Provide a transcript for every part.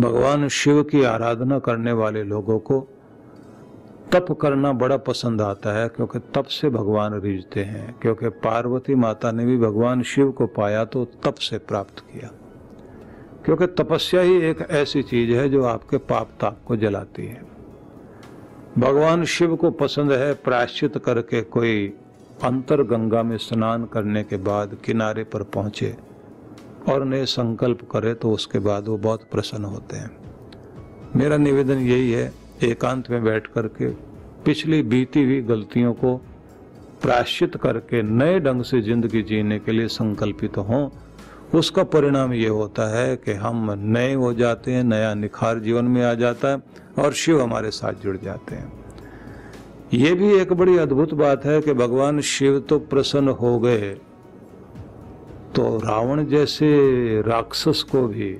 भगवान शिव की आराधना करने वाले लोगों को तप करना बड़ा पसंद आता है, क्योंकि तप से भगवान रिझते हैं। क्योंकि पार्वती माता ने भी भगवान शिव को पाया तो तप से प्राप्त किया। क्योंकि तपस्या ही एक ऐसी चीज़ है जो आपके पाप ताप को जलाती है। भगवान शिव को पसंद है प्रायश्चित करके कोई अंतर गंगा में स्नान करने के बाद किनारे पर पहुँचे। और नए संकल्प करे तो उसके बाद वो बहुत प्रसन्न होते हैं। मेरा निवेदन यही है, एकांत में बैठ करके पिछली बीती हुई गलतियों को प्राश्चित करके नए ढंग से ज़िंदगी जीने के लिए संकल्पित हों। उसका परिणाम ये होता है कि हम नए हो जाते हैं, नया निखार जीवन में आ जाता है और शिव हमारे साथ जुड़ जाते हैं। ये भी एक बड़ी अद्भुत बात है कि भगवान शिव तो प्रसन्न हो गए। तो रावण जैसे राक्षस को भी,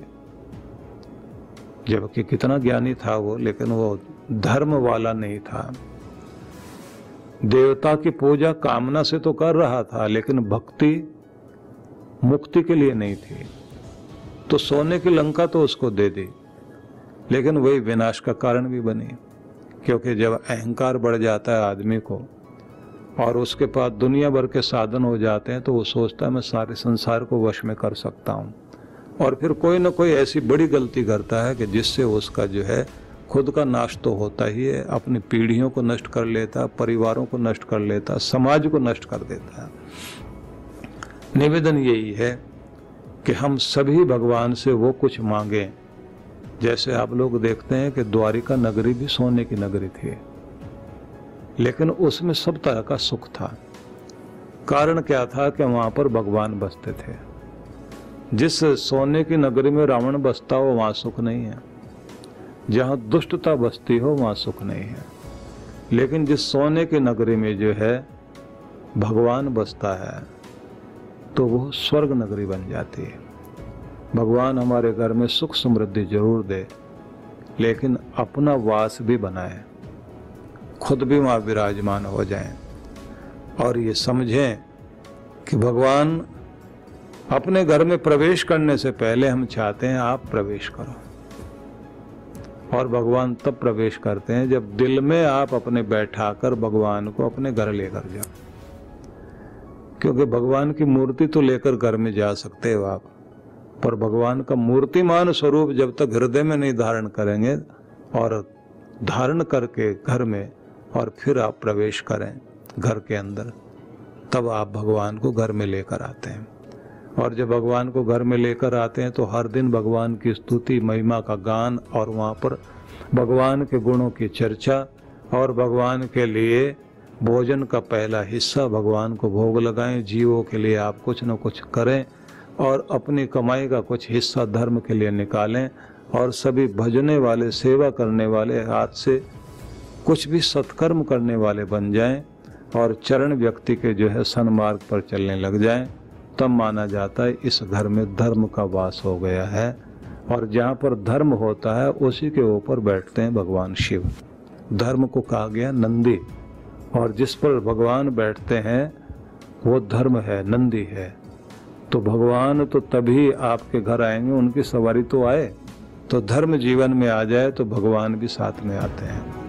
जबकि कितना ज्ञानी था वो, लेकिन वो धर्म वाला नहीं था। देवता की पूजा कामना से तो कर रहा था, लेकिन भक्ति मुक्ति के लिए नहीं थी। तो सोने की लंका तो उसको दे दी, लेकिन वही विनाश का कारण भी बनी, क्योंकि जब अहंकार बढ़ जाता है आदमी को और उसके पास दुनिया भर के साधन हो जाते हैं तो वो सोचता है, मैं सारे संसार को वश में कर सकता हूँ। और फिर कोई ना कोई ऐसी बड़ी गलती करता है कि जिससे उसका जो है, खुद का नाश तो होता ही है, अपनी पीढ़ियों को नष्ट कर लेता, परिवारों को नष्ट कर लेता, समाज को नष्ट कर देता है। निवेदन यही है कि हम सभी भगवान से वो कुछ मांगें। जैसे आप लोग देखते हैं कि द्वारिका नगरी भी सोने की नगरी थी। लेकिन उसमें सब तरह का सुख था। कारण क्या था कि वहाँ पर भगवान बसते थे। जिस सोने की नगरी में रावण बसता हो, वहाँ सुख नहीं है। जहाँ दुष्टता बसती हो, वहाँ सुख नहीं है। लेकिन जिस सोने की नगरी में जो है, भगवान बसता है तो वो स्वर्ग नगरी बन जाती है। भगवान हमारे घर में सुख समृद्धि ज़रूर दे, लेकिन अपना वास भी बनाए। खुद भी वहाँ विराजमान हो जाएँ और ये समझें कि भगवान अपने घर में प्रवेश करने से पहले हम चाहते हैं आप प्रवेश करो। और भगवान तब प्रवेश करते हैं जब दिल में आप अपने बैठाकर भगवान को अपने घर लेकर जाओ। क्योंकि भगवान की मूर्ति तो लेकर घर में जा सकते हो आप, पर भगवान का मूर्तिमान स्वरूप जब तक हृदय में नहीं धारण करेंगे और धारण करके घर में और फिर आप प्रवेश करें घर के अंदर। तब आप भगवान को घर में लेकर आते हैं। और जब भगवान को घर में लेकर आते हैं तो हर दिन भगवान की स्तुति, महिमा का गान और वहाँ पर भगवान के गुणों की चर्चा और भगवान के लिए भोजन का पहला हिस्सा भगवान को भोग लगाएँ। जीवों के लिए आप कुछ न कुछ करें और अपनी कमाई का कुछ हिस्सा धर्म के लिए निकालें और सभी भजने वाले, सेवा करने वाले हाथ से कुछ भी सत्कर्म करने वाले बन जाएँ और चरण व्यक्ति के जो है सन्मार्ग पर चलने लग जाएँ, तब माना जाता है इस घर में धर्म का वास हो गया है और जहाँ पर धर्म होता है, उसी के ऊपर बैठते हैं भगवान शिव। धर्म को कहा गया नंदी और जिस पर भगवान बैठते हैं, वो धर्म है, नंदी है। तो भगवान तो तभी आपके घर आएँगे, उनकी सवारी तो आए। तो धर्म जीवन में आ जाए तो भगवान भी साथ में आते हैं।